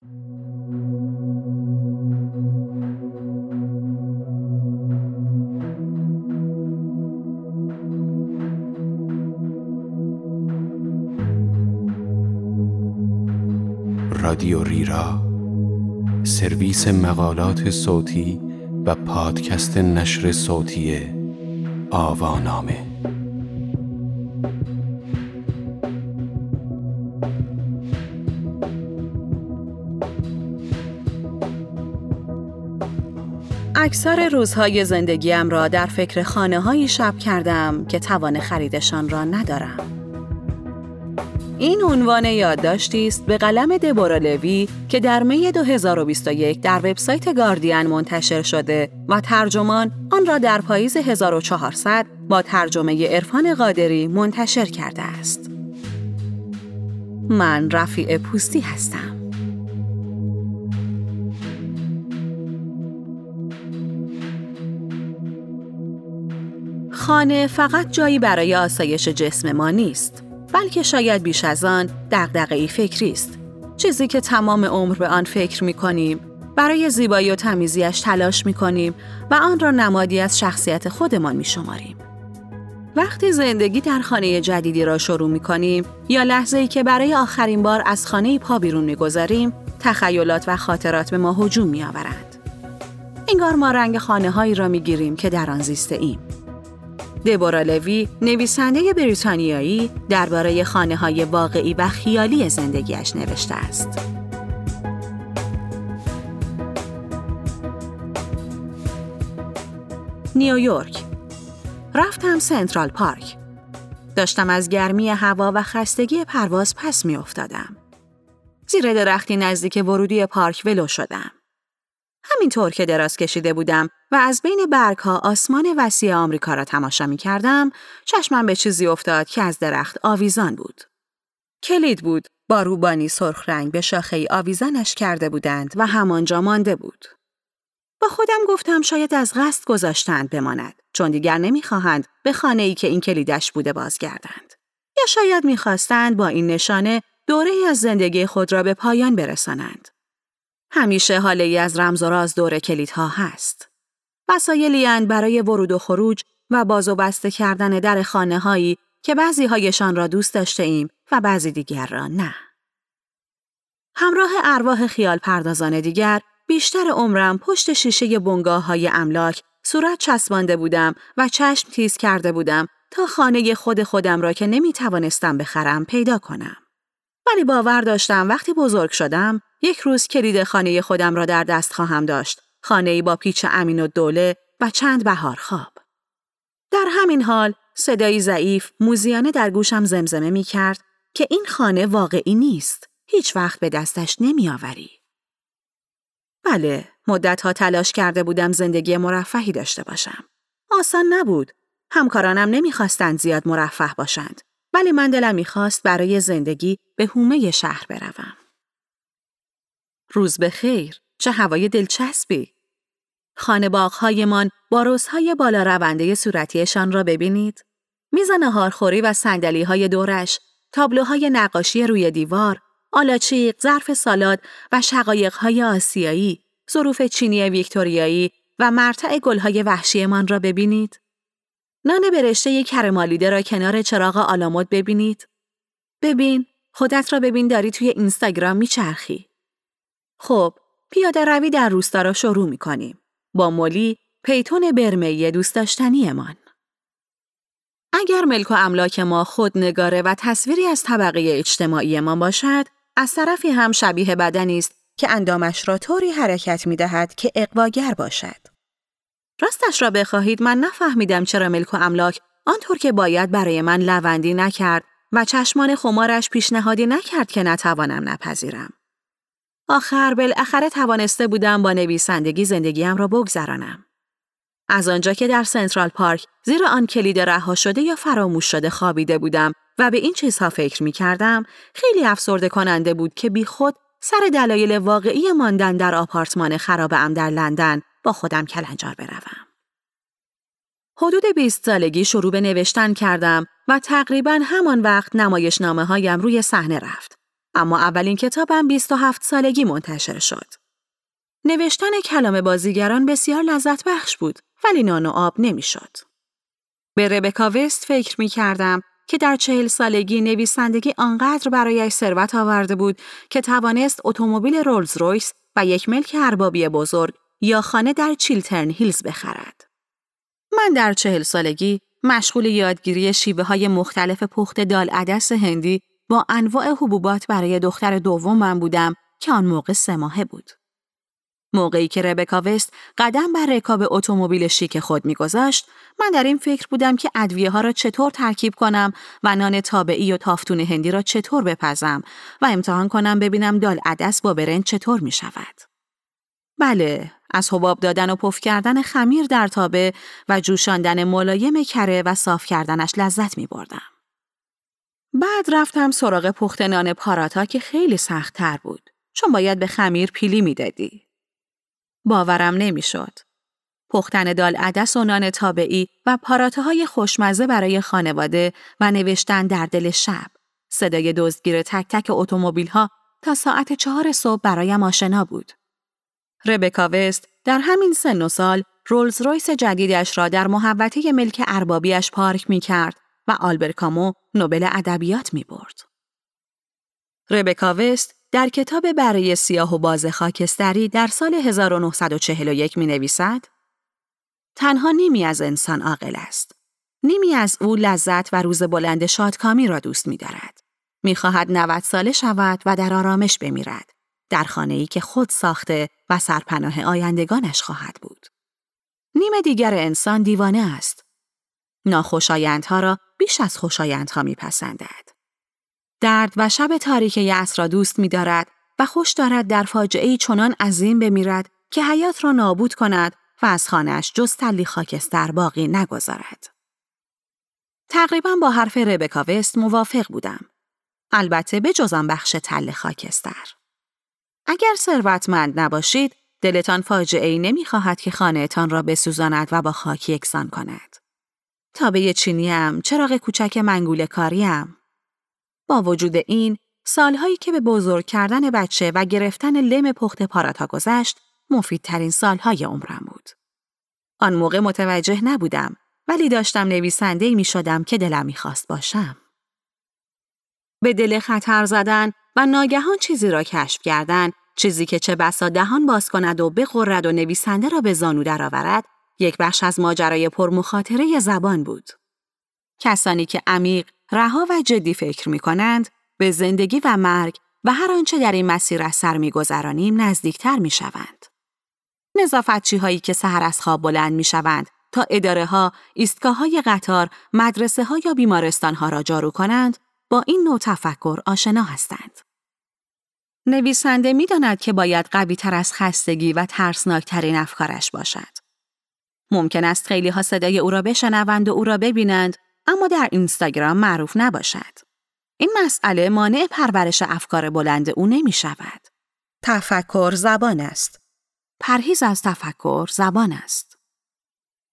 رادیو ریرا سرویس مقالات صوتی و پادکست نشر صوتی آوانامه. اکثر روزهای زندگیم را در فکر خانه هایی شب کردم که توان خریدشان را ندارم. این عنوان یادداشتی است به قلم دبورا لوی که در می 2021 در وبسایت گاردین منتشر شده و ترجمان آن را در پاییز 1400 با ترجمه عرفان قادری منتشر کرده است. من رفیع پوستی هستم. خانه فقط جایی برای آسایش جسم ما نیست. بلکه شاید بیش از آن ای فکری است. چیزی که تمام عمر به آن فکر می کنیم، برای زیبایی و تمیزیش تلاش می کنیم و آن را نمادی از شخصیت خودمان می شماریم. وقتی زندگی در خانه جدیدی را شروع می کنیم یا لحظه ای که برای آخرین بار از خانه پا بیرون می گذاریم، تخیلات و خاطرات به ما هجوم می آورند. انگار ما رنگ خانه هایی را می گیریم که در آن زیسته ایم. دبورا لوی نویسنده بریتانیایی درباره خانه های واقعی و خیالی زندگیش نوشته است. نیویورک رفتم سنترال پارک. داشتم از گرمی هوا و خستگی پرواز پس می افتادم. زیر درختی نزدیک ورودی پارک ولو شدم. همینطور که دراز کشیده بودم و از بین برگ ها آسمان وسیع آمریکا را تماشا می کردم، چشمم به چیزی افتاد که از درخت آویزان بود. کلید بود با روبانی سرخ رنگ به شاخه آویزانش کرده بودند و همانجا مانده بود. با خودم گفتم شاید از قصد گذاشتند بماند چون دیگر نمی‌خواهند به خانه ای که این کلیدش بوده بازگردند. یا شاید می‌خواستند با این نشانه دوره از زندگی خود را به پایان برسانند. همیشه حاله ای از رمز و راز دور کلیدها هست. وسایلی برای ورود و خروج و باز و بسته کردن در خانه هایی که بعضی هایشان را دوست داشته ایم و بعضی دیگر را نه. همراه ارواح خیال پردازان دیگر بیشتر عمرم پشت شیشه بنگاه های املاک صورت چسبانده بودم و چشم تیز کرده بودم تا خانه خود خودم را که نمی توانستم بخرم پیدا کنم. ولی باور داشتم وقتی بزرگ شدم یک روز کلید خانه خودم را در دست خواهم داشت. خانه با پیچ امین و دوله و چند بهار خواب. در همین حال صدایی ضعیف موزیانه در گوشم زمزمه می کرد که این خانه واقعی نیست. هیچ وقت به دستش نمی آوری. بله، مدتها تلاش کرده بودم زندگی مرفهی داشته باشم. آسان نبود. همکارانم نمی‌خواستند زیاد مرفه باشند. ولی من دلم می‌خواست برای زندگی به هومه شهر بروم. روز به خیر، چه هوای دلچسبی. خانه باغهایمان با روزهای بالا رونده صورتیشان را ببینید. میز نهارخوری و سندلی های دورش، تابلوهای نقاشی روی دیوار، آلاچیق، ظرف سالاد و شقایق های آسیایی، ظروف چینی ویکتوریایی و مرتع گلهای وحشیمان را ببینید. نان برشته کرمالیده را کنار چراغ آلامود ببینید. ببین، خودت را ببین داری توی اینستاگرام میچرخی. خب، پیاده روی در روستا را شروع می کنیم. با مولی پیتون برمهی دوست داشتنیمان. اگر ملک و املاک ما خود نگاره و تصویری از طبقه اجتماعی ما باشد، از طرفی هم شبیه بدنی است که اندامش را طوری حرکت می دهد که اقواگر باشد. راستش را بخواهید من نفهمیدم چرا ملک و املاک آنطور که باید برای من لوندی نکرد و چشمان خمارش پیشنهادی نکرد که نتوانم نپذیرم. آخر بالاخره توانسته بودم با نویسندگی زندگیم را بگذرانم. از آنجا که در سنترال پارک زیر آن کلید رها شده یا فراموش شده خوابیده بودم و به این چیزها فکر می کردم، خیلی افسرده کننده بود که بی خود سر دلایل واقعی ماندن در آپارتمان خرابم در لندن با خودم کلنجار بروم. حدود 20 سالگی شروع به نوشتن کردم و تقریبا همان وقت نمایش نامه هایم روی صحنه رفت. اما اولین کتابم 27 سالگی منتشر شد. نوشتن کلام بازیگران بسیار لذت بخش بود ولی نان و آب نمی‌شد. به ربکا وست فکر می کردم که در چهل سالگی نویسندگی آنقدر برایش ثروت آورده بود که توانست اتومبیل رولز رویس و یک ملک اربابی بزرگ یا خانه در چیلترن هیلز بخرد. من در چهل سالگی مشغول یادگیری شیوه های مختلف پخت دال عدس هندی با انواع حبوبات برای دختر دومم بودم که آن موقع سه ماهه بود. موقعی که ربکا وست قدم بر رکاب اتومبیل شیک خود میگذاشت من در این فکر بودم که ادویه ها را چطور ترکیب کنم و نان تابعی و تافتون هندی را چطور بپزم و امتحان کنم ببینم دال عدس با برنج چطور می شود. بله، از حباب دادن و پف کردن خمیر در تابه و جوشاندن ملایم کره و صاف کردنش لذت می بردم. بعد رفتم سراغ پخت نان پاراتا که خیلی سخت تر بود چون باید به خمیر پیلی می‌دادی. باورم نمی‌شد. پختن دال عدس و نان تابعی و های خوشمزه برای خانواده و نوشتن در دل شب. صدای دزدگیر تک تک اتومبیل ها تا ساعت چهار صبح برایم آشنا بود. ربکا وست در همین سن و سال رولز رویس جدیدش را در محوطه ملک اربابیش پارک می کرد و آلبر کامو نوبل ادبیات می برد. ربکا وست در کتاب برای سیاه و باز خاکستری در سال 1941 می نویسد تنها نیمی از انسان عاقل است. نیمی از او لذت و روز بلند شادکامی را دوست می دارد. می خواهد 90 ساله شود و در آرامش بمیرد. در خانه ای که خود ساخته و سرپناه آیندگانش خواهد بود. نیم دیگر انسان دیوانه است. ناخوشایندها را بیش از خوشایندها میپسندد. درد و شب تاریک یأس را دوست می دارد و خوش دارد در فاجعه چنان عظیم بمیرد که حیات را نابود کند و از خانهش جز تلی خاکستر باقی نگذارد. تقریبا با حرف ربکا وست موافق بودم. البته به جزان بخش تل خاکستر. اگر ثروتمند نباشید، دلتان فاجعه ای نمی خواهد که خانهتان را بسوزاند و با خاک یکسان کند. تابه چینیم، چراغ کوچک منگول کاریم. با وجود این، سالهایی که به بزرگ کردن بچه و گرفتن لم پخت پاراتا گذشت، مفیدترین سالهای عمرم بود. آن موقع متوجه نبودم، ولی داشتم نویسنده می شدم که دلم می‌خواست باشم. به دل خطر زدن و ناگهان چیزی را کشف کردن، چیزی که چه بسا دهان باز کند و بخورد و نویسنده را به زانو درآورد، یک بخش از ماجرای پرمخاطره زبان بود. کسانی که عمیق، رها و جدی فکر می کنند، به زندگی و مرگ و هر آنچه در این مسیر از سر میگذرانیم نزدیکتر می شوند. نظافتچی هایی که سهر از خواب بلند می شوند تا اداره ها، ایستگاه های قطار، مدرسه ها یا بیمارستان ها را جارو کنند، با این نوع تفکر آشنا هستند. نویسنده می داند که باید قوی تر از خستگی و ترسناکترین افکارش باشد. ممکن است خیلی ها صدای او را بشنوند و او را ببینند اما در اینستاگرام معروف نباشد. این مسئله مانع پرورش افکار بلند او نمی شود. تفکر زبان است. پرهیز از تفکر زبان است.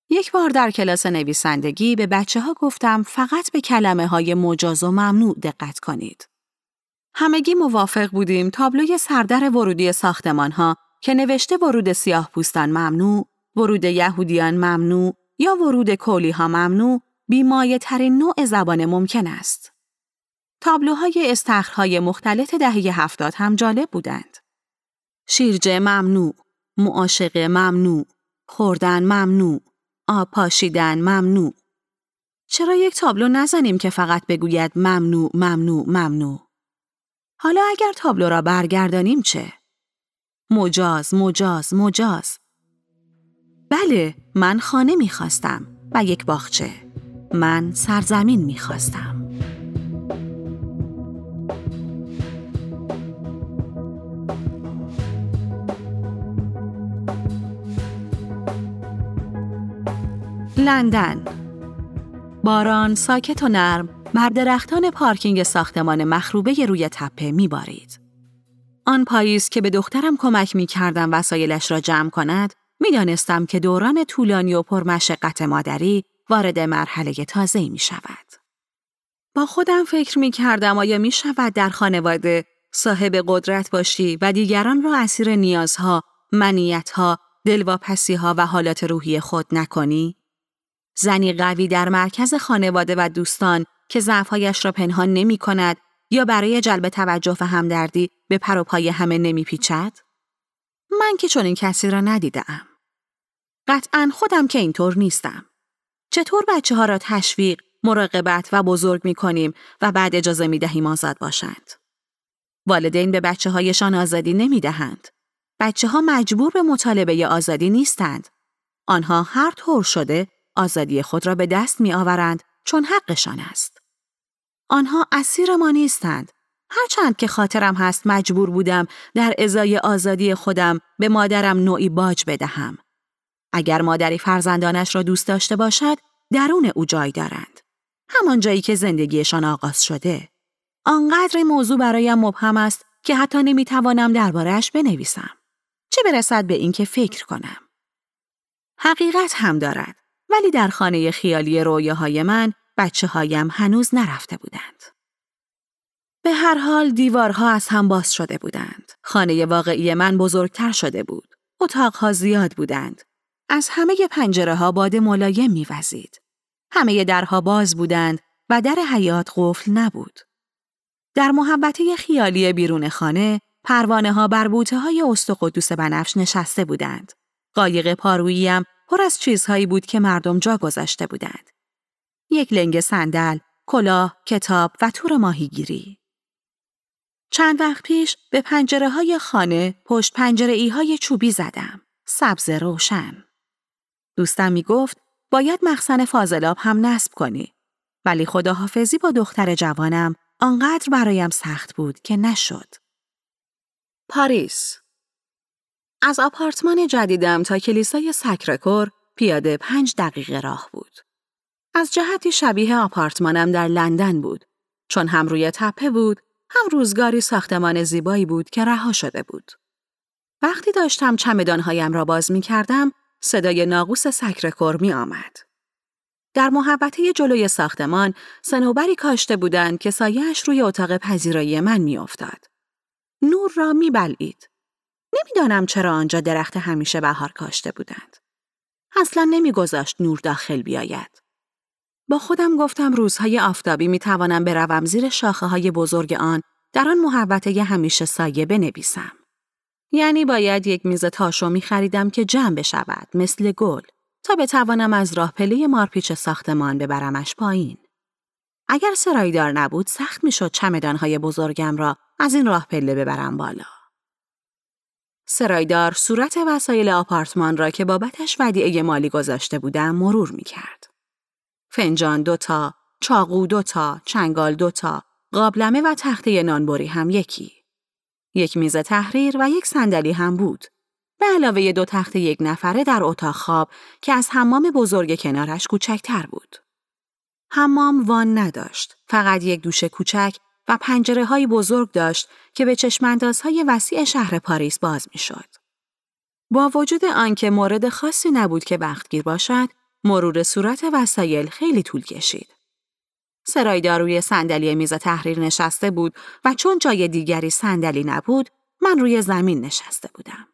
یک بار در کلاس نویسندگی به بچه ها گفتم فقط به کلمه های مجاز و ممنوع دقت کنید. همگی موافق بودیم تابلوی سردر ورودی ساختمان ها که نوشته ورود سیاه پوستان ممنوع، ورود یهودیان ممنوع یا ورود کولی ها ممنوع بیمایه ترین نوع زبان ممکن است. تابلوهای استخرهای مختلف دهه هفتاد هم جالب بودند. شیرجه ممنوع، معاشق ممنوع، خوردن ممنوع، آب پاشیدن ممنوع. چرا یک تابلو نزنیم که فقط بگوید ممنوع ممنوع ممنوع؟ حالا اگر تابلو را برگردانیم چه؟ مجاز مجاز مجاز بله من خانه می‌خواستم و یک باغچه. من سرزمین می‌خواستم. لندن. باران ساکت و نرم بر درختان پارکینگ ساختمان مخروبه روی تپه میبارید. آن پاییز که به دخترم کمک می کردم وسایلش را جمع کند، می‌دانستم که دوران طولانی و پرمشقت مادری وارد مرحله تازه می شود. با خودم فکر می کردم آیا می شود در خانواده صاحب قدرت باشی و دیگران را اسیر نیازها، منیتها، دلواپسیها و حالات روحی خود نکنی؟ زنی قوی در مرکز خانواده و دوستان که ضعفهایش را پنهان نمی کند یا برای جلب توجه و همدردی به پر و پای همه نمی پیچد؟ من که چنین کسی را ندیدم. قطعا خودم که اینطور نیستم. چطور بچه ها را تشویق، مراقبت و بزرگ می کنیم و بعد اجازه می دهیم آزاد باشند؟ والدین به بچه هایشان آزادی نمی دهند. بچه ها مجبور به مطالبه آزادی نیستند. آنها هر طور شده آزادی خود را به دست می آورند چون حقشان است. آنها اسیر ما نیستند. هرچند که خاطرم هست مجبور بودم در ازای آزادی خودم به مادرم نوعی باج بدهم. اگر مادری فرزندانش را دوست داشته باشد، درون او جای دارند. همان جایی که زندگیشان آغاز شده. آنقدر موضوع برایم مبهم است که حتی نمی‌توانم دربارهش بنویسم. چه برسد به اینکه فکر کنم. حقیقت هم دارد ولی در خانه خیالی رویاهای من بچه هایم هنوز نرفته بودند. به هر حال دیوارها از هم باز شده بودند. خانه واقعی من بزرگتر شده بود. اتاقها زیاد بودند. از همه پنجره ها باد ملایم میوزید. همه درها باز بودند و در حیات قفل نبود. در محبته خیالی بیرون خانه پروانه ها بر بوته های است و قدوس بنفش نشسته بودند. قایق پاروییم پر از چیزهایی بود که مردم جا گذاشته بودند. یک لنگ صندل، کلاه، کتاب و تور ماهیگیری. چند وقت پیش به پنجره های خانه پشت پنجره ای های چوبی زدم. سبز روشن. دوستم می گفت باید مخزن فاضلاب هم نصب کنی. ولی خداحافظی با دختر جوانم آنقدر برایم سخت بود که نشد. پاریس از آپارتمان جدیدم تا کلیسای سکرکور پیاده پنج دقیقه راه بود. از جهتی شبیه آپارتمانم در لندن بود چون هم روی تپه بود هم روزگاری ساختمان زیبایی بود که رها شده بود. وقتی داشتم چمدانهایم را باز می کردم صدای ناقوس سکرکور می آمد. در محوطه جلوی ساختمان صنوبری کاشته بودند که سایهش روی اتاق پذیرایی من می افتاد. نور را می بلید. نمی‌دانم چرا آنجا درخت همیشه بهار کاشته بودند. اصلا نمیگذاشت نور داخل بیاید. با خودم گفتم روزهای آفتابی می توانم بروم زیر شاخه های بزرگ آن در آن محبته همیشه سایه بنویسم. یعنی باید یک میز تاشو می خریدم که جمع بشود مثل گل تا بتوانم از راه پله مارپیچ ساختمان ببرمش پایین. اگر سرایدار نبود سخت می‌شد چمدانهای بزرگم را از این راه پله ببرم بالا. سرایدار صورت وسایل آپارتمان را که بابتش ودیعه مالی گذاشته بودم مرور می کرد. فنجان دوتا، چاقو دوتا، چنگال دوتا، قابلمه و تخته نانبری هم یکی. یک میز تحریر و یک صندلی هم بود. به علاوه دو تخت یک نفره در اتاق خواب که از حمام بزرگ کنارش کوچکتر بود. حمام وان نداشت، فقط یک دوش کوچک و پنجره های بزرگ داشت که به چشماندازهای وسیع شهر پاریس باز می شد. با وجود آنکه مورد خاصی نبود که وقتگیر باشد، مرور صورت وسایل خیلی طول کشید. سرایدار روی صندلی میز تحریر نشسته بود و چون جای دیگری صندلی نبود، من روی زمین نشسته بودم.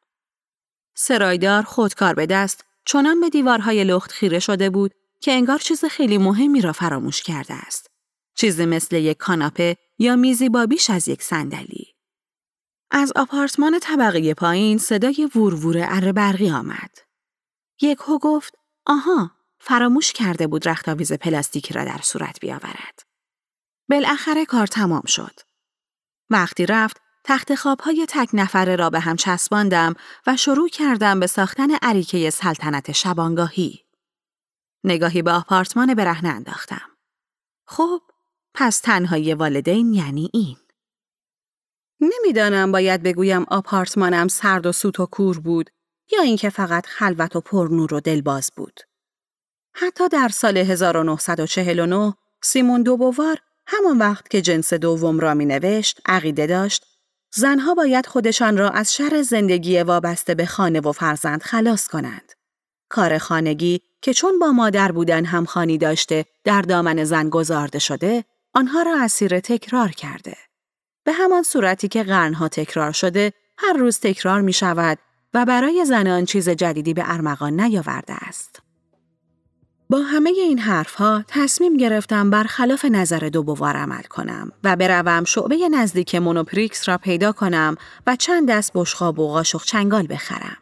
سرایدار خودکار به دست چنان به دیوارهای لخت خیره شده بود که انگار چیز خیلی مهمی را فراموش کرده است. چیزی مثل یک کاناپه یا میزی با بیش از یک صندلی. از آپارتمان طبقه پایین صدای وورور اره برقی آمد. یک هو گفت آها فراموش کرده بود رختاویز پلاستیکی را در صورت بیاورد. بالاخره کار تمام شد. وقتی رفت تخت خوابهای تک نفره را به هم چسباندم و شروع کردم به ساختن عریکه سلطنت شبانگاهی. نگاهی به آپارتمان برهنه انداختم. خب پس تنهایی والدین یعنی این. نمی‌دانم باید بگویم آپارتمانم سرد و سوت و کور بود یا اینکه فقط خلوت و پرنور و دلباز بود. حتی در سال 1949 سیمون دوبوار همان وقت که جنس دوم را می نوشت عقیده داشت زنها باید خودشان را از شر زندگی وابسته به خانه و فرزند خلاص کنند. کار خانگی که چون با مادر بودن هم خانی داشته در دامن زن گذارده شده، آنها را اسیر تکرار کرده. به همان صورتی که قرنها تکرار شده هر روز تکرار می شود و برای زنان چیز جدیدی به ارمغان نیاورده است. با همه این حرفها تصمیم گرفتم برخلاف نظر دوبوار عمل کنم و بروم شعبه نزدیک مونوپریکس را پیدا کنم و چند دست بشخاب و قاشق چنگال بخرم.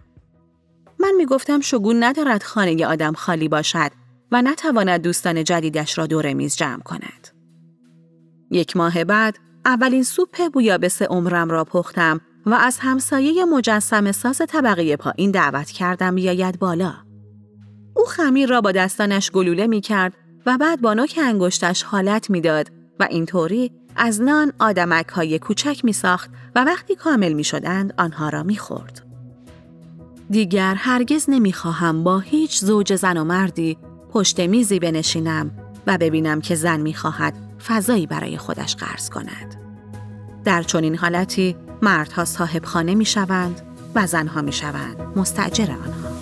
من می گفتم شگون ندارد خانه آدم خالی باشد و نتواند دوستان جدیدش را دور میز جمع کند. یک ماه بعد اولین سوپ بویابس عمرم را پختم و از همسایه مجسم ساز طبقه پایین دعوت کردم بیاید بالا. او خمیر را با دستانش گلوله می کرد و بعد با نوک انگشتش حالت می‌داد و اینطوری از نان آدمک های کوچک می ساخت و وقتی کامل می شدند آنها را می خورد. دیگر هرگز نمی خواهم با هیچ زوج زن و مردی پشت میزی بنشینم و ببینم که زن می خواهد فضایی برای خودش قرض کند. در چنین حالتی مردها صاحب خانه می شوند و زنها می شوند مستجر آنها.